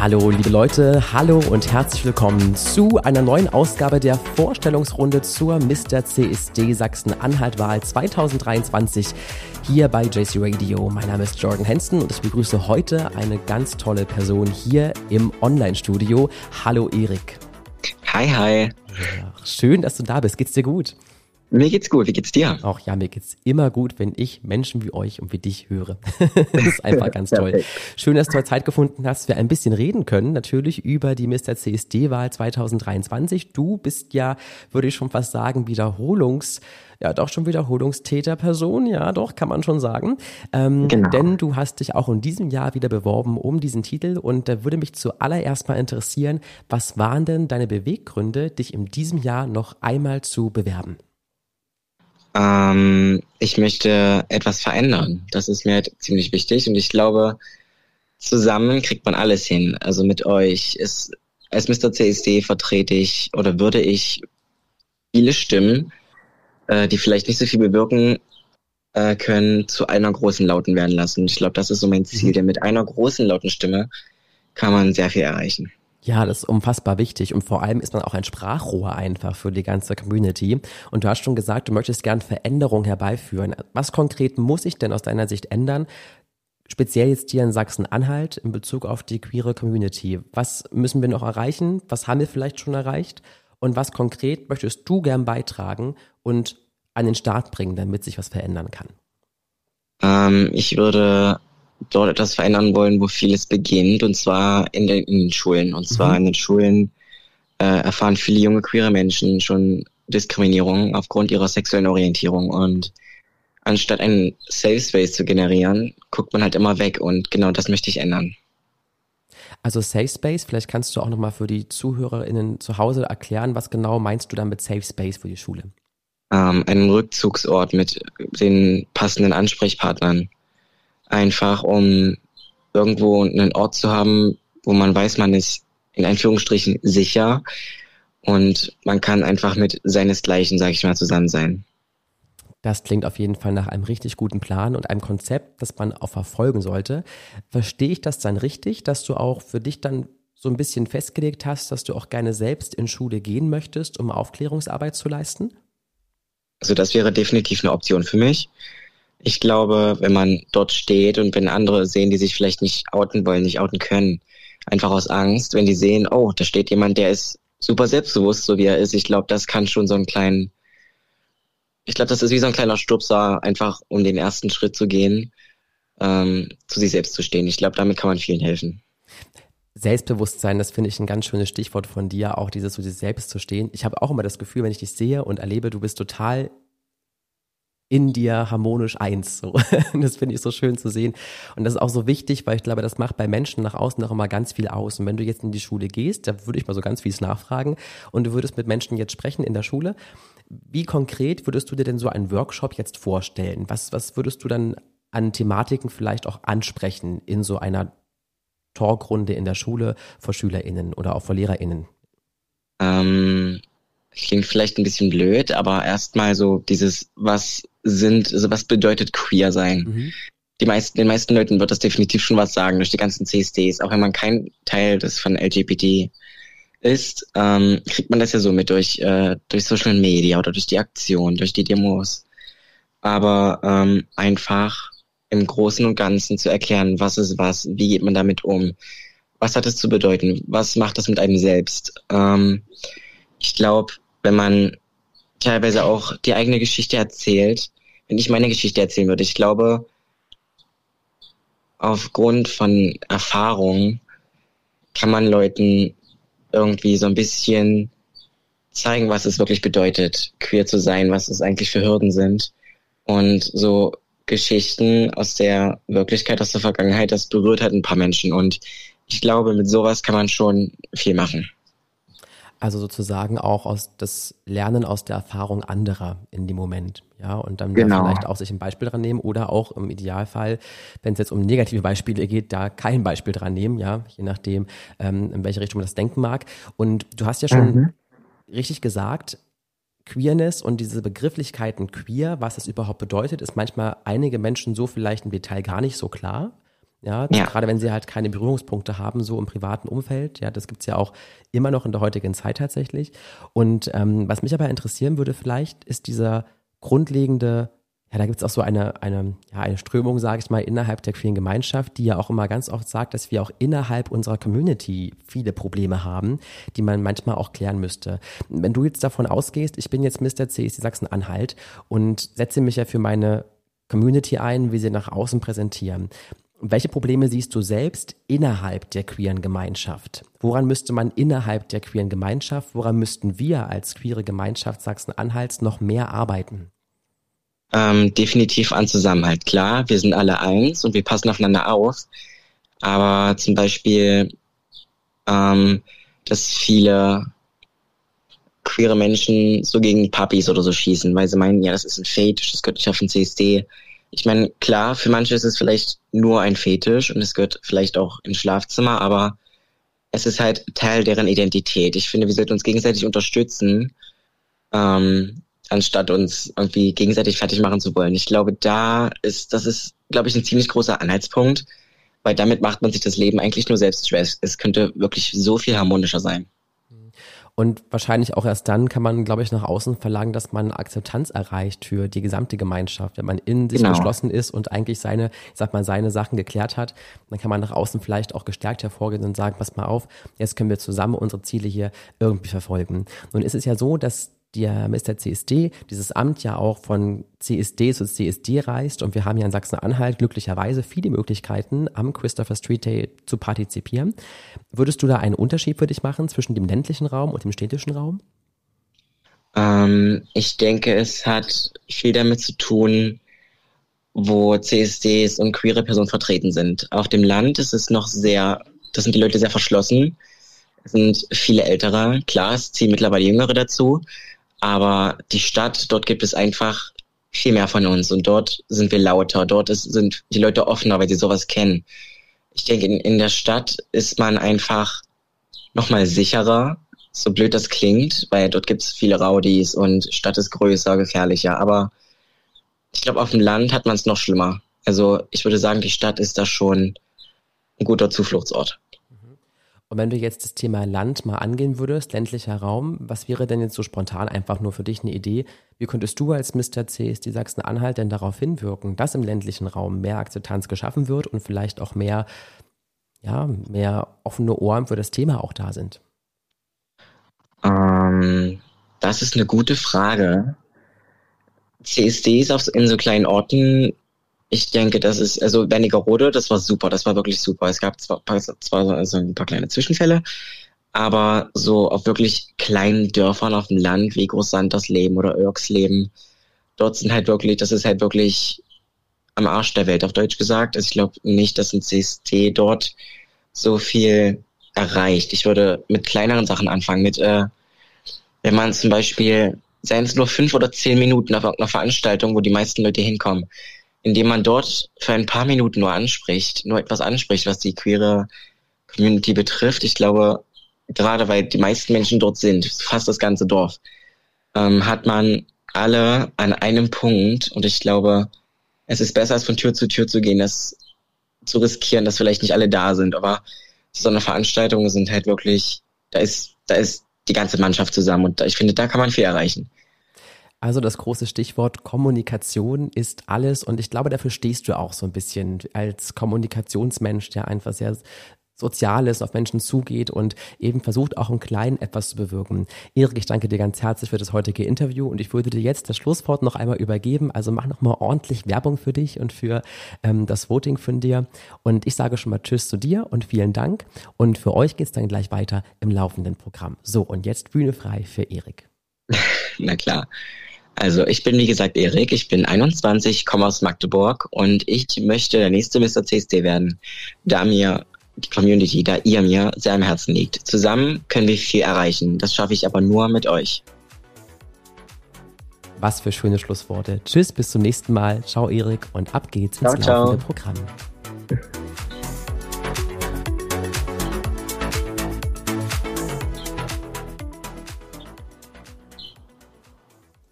Hallo liebe Leute, hallo und herzlich willkommen zu einer neuen Ausgabe der Vorstellungsrunde zur Mr. CSD Sachsen-Anhalt-Wahl 2023 hier bei JC Radio. Mein Name ist Jordan Henson und ich begrüße heute eine ganz tolle Person hier im Online-Studio. Hallo Erik. Hi, hi. Ja, schön, dass du da bist. Geht's dir gut? Mir geht's gut. Wie geht's dir? Auch ja, mir geht's immer gut, wenn ich Menschen wie euch und wie dich höre. das ist einfach ganz toll. Schön, dass du heute Zeit gefunden hast, wir ein bisschen reden können, natürlich über die Mr. CSD-Wahl 2023. Du bist ja, würde ich schon fast sagen, Wiederholungs- ja doch schon Wiederholungstäterperson, ja doch, kann man schon sagen. Ähm, genau. Denn du hast dich auch in diesem Jahr wieder beworben um diesen Titel und da würde mich zuallererst mal interessieren, was waren denn deine Beweggründe, dich in diesem Jahr noch einmal zu bewerben? Ähm, ich möchte etwas verändern. Das ist mir halt ziemlich wichtig und ich glaube, zusammen kriegt man alles hin. Also mit euch ist, als Mr. CSD vertrete ich oder würde ich viele Stimmen, äh, die vielleicht nicht so viel bewirken äh, können, zu einer großen Lauten werden lassen. Ich glaube, das ist so mein Ziel, mhm. denn mit einer großen lauten Stimme kann man sehr viel erreichen. Ja, das ist unfassbar wichtig und vor allem ist man auch ein Sprachrohr einfach für die ganze Community. Und du hast schon gesagt, du möchtest gern Veränderungen herbeiführen. Was konkret muss sich denn aus deiner Sicht ändern, speziell jetzt hier in Sachsen-Anhalt in Bezug auf die queere Community? Was müssen wir noch erreichen? Was haben wir vielleicht schon erreicht? Und was konkret möchtest du gern beitragen und an den Start bringen, damit sich was verändern kann? Ähm, ich würde dort etwas verändern wollen, wo vieles beginnt, und zwar in den, in den Schulen. Und zwar mhm. in den Schulen äh, erfahren viele junge queere Menschen schon Diskriminierung aufgrund ihrer sexuellen Orientierung. Und anstatt einen Safe Space zu generieren, guckt man halt immer weg. Und genau das möchte ich ändern. Also Safe Space, vielleicht kannst du auch nochmal für die ZuhörerInnen zu Hause erklären, was genau meinst du dann mit Safe Space für die Schule? Ähm, einen Rückzugsort mit den passenden Ansprechpartnern einfach um irgendwo einen Ort zu haben, wo man weiß, man ist in Anführungsstrichen sicher und man kann einfach mit seinesgleichen, sag ich mal, zusammen sein. Das klingt auf jeden Fall nach einem richtig guten Plan und einem Konzept, das man auch verfolgen sollte. Verstehe ich das dann richtig, dass du auch für dich dann so ein bisschen festgelegt hast, dass du auch gerne selbst in Schule gehen möchtest, um Aufklärungsarbeit zu leisten? Also das wäre definitiv eine Option für mich ich glaube, wenn man dort steht und wenn andere sehen, die sich vielleicht nicht outen wollen, nicht outen können, einfach aus Angst, wenn die sehen, oh, da steht jemand, der ist super selbstbewusst, so wie er ist, ich glaube, das kann schon so einen kleinen, ich glaube, das ist wie so ein kleiner Stupser, einfach um den ersten Schritt zu gehen, ähm, zu sich selbst zu stehen. Ich glaube, damit kann man vielen helfen. Selbstbewusstsein, das finde ich ein ganz schönes Stichwort von dir, auch dieses zu sich selbst zu stehen. Ich habe auch immer das Gefühl, wenn ich dich sehe und erlebe, du bist total in dir harmonisch eins. So. Das finde ich so schön zu sehen. Und das ist auch so wichtig, weil ich glaube, das macht bei Menschen nach außen auch immer ganz viel aus. Und wenn du jetzt in die Schule gehst, da würde ich mal so ganz vieles nachfragen und du würdest mit Menschen jetzt sprechen in der Schule. Wie konkret würdest du dir denn so einen Workshop jetzt vorstellen? Was, was würdest du dann an Thematiken vielleicht auch ansprechen in so einer Talkrunde in der Schule vor SchülerInnen oder auch vor LehrerInnen? Ähm, klingt vielleicht ein bisschen blöd, aber erstmal so dieses, was sind, also was bedeutet queer sein? Mhm. Die meisten, den meisten Leuten wird das definitiv schon was sagen durch die ganzen CSDs, auch wenn man kein Teil des von LGBT ist, ähm, kriegt man das ja so mit durch, äh, durch Social Media oder durch die Aktion, durch die Demos. Aber ähm, einfach im Großen und Ganzen zu erklären, was ist was, wie geht man damit um, was hat es zu bedeuten, was macht das mit einem selbst. Ähm, ich glaube, wenn man teilweise auch die eigene Geschichte erzählt, wenn ich meine Geschichte erzählen würde, ich glaube, aufgrund von Erfahrung kann man Leuten irgendwie so ein bisschen zeigen, was es wirklich bedeutet, queer zu sein, was es eigentlich für Hürden sind. Und so Geschichten aus der Wirklichkeit, aus der Vergangenheit, das berührt halt ein paar Menschen. Und ich glaube, mit sowas kann man schon viel machen. Also sozusagen auch aus das Lernen aus der Erfahrung anderer in dem Moment, ja, und dann genau. da vielleicht auch sich ein Beispiel dran nehmen oder auch im Idealfall, wenn es jetzt um negative Beispiele geht, da kein Beispiel dran nehmen, ja, je nachdem, ähm, in welche Richtung man das denken mag. Und du hast ja schon mhm. richtig gesagt, Queerness und diese Begrifflichkeiten queer, was das überhaupt bedeutet, ist manchmal einige Menschen so vielleicht im Detail gar nicht so klar. Ja, ja, gerade wenn sie halt keine Berührungspunkte haben, so im privaten Umfeld. Ja, das gibt's ja auch immer noch in der heutigen Zeit tatsächlich. Und ähm, was mich aber interessieren würde, vielleicht ist dieser grundlegende ja, da gibt's auch so eine, eine, ja, eine Strömung, sage ich mal, innerhalb der queeren Gemeinschaft, die ja auch immer ganz oft sagt, dass wir auch innerhalb unserer Community viele Probleme haben, die man manchmal auch klären müsste. Wenn du jetzt davon ausgehst, ich bin jetzt Mr. CSD Sachsen-Anhalt und setze mich ja für meine Community ein, wie sie nach außen präsentieren. Welche Probleme siehst du selbst innerhalb der queeren Gemeinschaft? Woran müsste man innerhalb der queeren Gemeinschaft, woran müssten wir als queere Gemeinschaft Sachsen-Anhalts noch mehr arbeiten? Ähm, definitiv an Zusammenhalt. Klar, wir sind alle eins und wir passen aufeinander auf. Aber zum Beispiel, ähm, dass viele queere Menschen so gegen Puppies oder so schießen, weil sie meinen, ja, das ist ein Fetisch, das gehört nicht auf den CSD. Ich meine, klar, für manche ist es vielleicht nur ein Fetisch und es gehört vielleicht auch ins Schlafzimmer, aber es ist halt Teil deren Identität. Ich finde, wir sollten uns gegenseitig unterstützen. Ähm, anstatt uns irgendwie gegenseitig fertig machen zu wollen. Ich glaube, da ist, das ist, glaube ich, ein ziemlich großer Anhaltspunkt, weil damit macht man sich das Leben eigentlich nur selbst schwer. Es könnte wirklich so viel harmonischer sein. Und wahrscheinlich auch erst dann kann man, glaube ich, nach außen verlangen, dass man Akzeptanz erreicht für die gesamte Gemeinschaft. Wenn man in sich genau. geschlossen ist und eigentlich seine, ich sag mal, seine Sachen geklärt hat, dann kann man nach außen vielleicht auch gestärkt hervorgehen und sagen, pass mal auf, jetzt können wir zusammen unsere Ziele hier irgendwie verfolgen. Nun ist es ja so, dass der Mr. CSD dieses Amt ja auch von CSD zu CSD reist und wir haben ja in Sachsen-Anhalt glücklicherweise viele Möglichkeiten, am Christopher Street Day zu partizipieren. Würdest du da einen Unterschied für dich machen zwischen dem ländlichen Raum und dem städtischen Raum? Ähm, ich denke, es hat viel damit zu tun, wo CSDs und queere Personen vertreten sind. Auf dem Land ist es noch sehr, das sind die Leute sehr verschlossen. Es sind viele Ältere, klar, es ziehen mittlerweile Jüngere dazu, aber die Stadt, dort gibt es einfach viel mehr von uns und dort sind wir lauter, dort ist, sind die Leute offener, weil sie sowas kennen. Ich denke, in, in der Stadt ist man einfach nochmal sicherer, so blöd das klingt, weil dort gibt es viele Rowdies und Stadt ist größer, gefährlicher. Aber ich glaube, auf dem Land hat man es noch schlimmer. Also ich würde sagen, die Stadt ist da schon ein guter Zufluchtsort. Und wenn du jetzt das Thema Land mal angehen würdest, ländlicher Raum, was wäre denn jetzt so spontan einfach nur für dich eine Idee? Wie könntest du als Mr. CSD Sachsen-Anhalt denn darauf hinwirken, dass im ländlichen Raum mehr Akzeptanz geschaffen wird und vielleicht auch mehr, ja, mehr offene Ohren für das Thema auch da sind? Ähm, das ist eine gute Frage. CSDs in so kleinen Orten ich denke, das ist, also Wernigerode, das war super, das war wirklich super. Es gab zwar, zwar also ein paar kleine Zwischenfälle, aber so auf wirklich kleinen Dörfern auf dem Land wie Großsandersleben oder Irksleben, dort sind halt wirklich, das ist halt wirklich am Arsch der Welt, auf Deutsch gesagt. Also ich glaube nicht, dass ein CST dort so viel erreicht. Ich würde mit kleineren Sachen anfangen, mit, äh, wenn man zum Beispiel, seien es nur fünf oder zehn Minuten auf irgendeiner Veranstaltung, wo die meisten Leute hinkommen, indem man dort für ein paar Minuten nur anspricht, nur etwas anspricht, was die queere Community betrifft. Ich glaube, gerade weil die meisten Menschen dort sind, fast das ganze Dorf, ähm, hat man alle an einem Punkt und ich glaube, es ist besser, als von Tür zu Tür zu gehen, das zu riskieren, dass vielleicht nicht alle da sind, aber so eine Veranstaltung sind halt wirklich, da ist, da ist die ganze Mannschaft zusammen und ich finde, da kann man viel erreichen. Also das große Stichwort Kommunikation ist alles und ich glaube, dafür stehst du auch so ein bisschen als Kommunikationsmensch, der einfach sehr Soziales auf Menschen zugeht und eben versucht auch im Kleinen etwas zu bewirken. Erik, ich danke dir ganz herzlich für das heutige Interview und ich würde dir jetzt das Schlusswort noch einmal übergeben. Also mach nochmal ordentlich Werbung für dich und für ähm, das Voting von dir. Und ich sage schon mal Tschüss zu dir und vielen Dank. Und für euch geht es dann gleich weiter im laufenden Programm. So, und jetzt Bühne frei für Erik. Na klar. Also ich bin wie gesagt Erik, ich bin 21, komme aus Magdeburg und ich möchte der nächste Mr. CSD werden, da mir die Community, da ihr mir sehr am Herzen liegt. Zusammen können wir viel erreichen. Das schaffe ich aber nur mit euch. Was für schöne Schlussworte. Tschüss, bis zum nächsten Mal. Ciao, Erik, und ab geht's ins ciao, laufende ciao. Programm.